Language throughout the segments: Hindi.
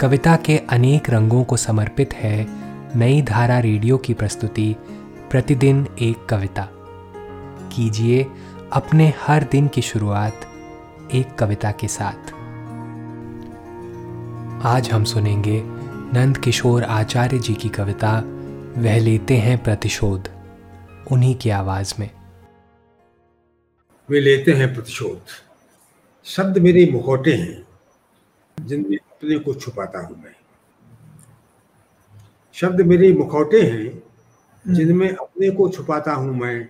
कविता के अनेक रंगों को समर्पित है नई धारा रेडियो की प्रस्तुति, प्रतिदिन एक कविता। कीजिए अपने हर दिन की शुरुआत एक कविता के साथ। आज हम सुनेंगे नंद किशोर आचार्य जी की कविता, वह लेते हैं प्रतिशोध उन्हीं की आवाज़ में। वे लेते हैं प्रतिशोध शब्द मेरे मुखौटे हैं। जिनमें अपने को छुपाता हूँ मैं। शब्द मेरे मुखौटे हैं जिनमें अपने को छुपाता हूँ मैं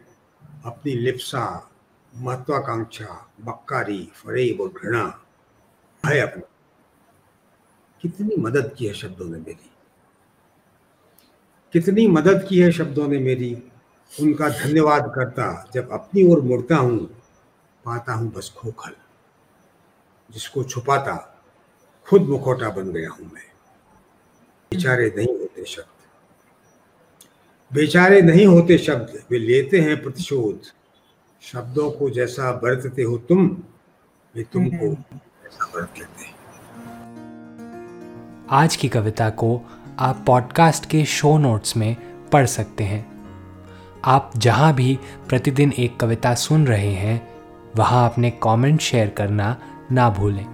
अपनी लिप्सा महत्वाकांक्षा बक्कारी फरेब और घृणा है अपना। कितनी मदद की है शब्दों ने मेरी। कितनी मदद की है शब्दों ने मेरी। उनका धन्यवाद करता जब अपनी ओर मुड़ता हूँ पाता हूँ बस खोखल जिसको छुपाता खुद मुखौटा बन गया हूँ मैं। बेचारे नहीं होते शब्द। बेचारे नहीं होते शब्द, वे लेते हैं प्रतिशोध। शब्दों को जैसा बरतते हो तुम, वे तुमको ऐसा बरत लेते हैं। आज की कविता को आप पॉडकास्ट के शो नोट्स में पढ़ सकते हैं। आप जहाँ भी प्रतिदिन एक कविता सुन रहे हैं, वहाँ अपने कमेंट शेयर करना ना भूलें।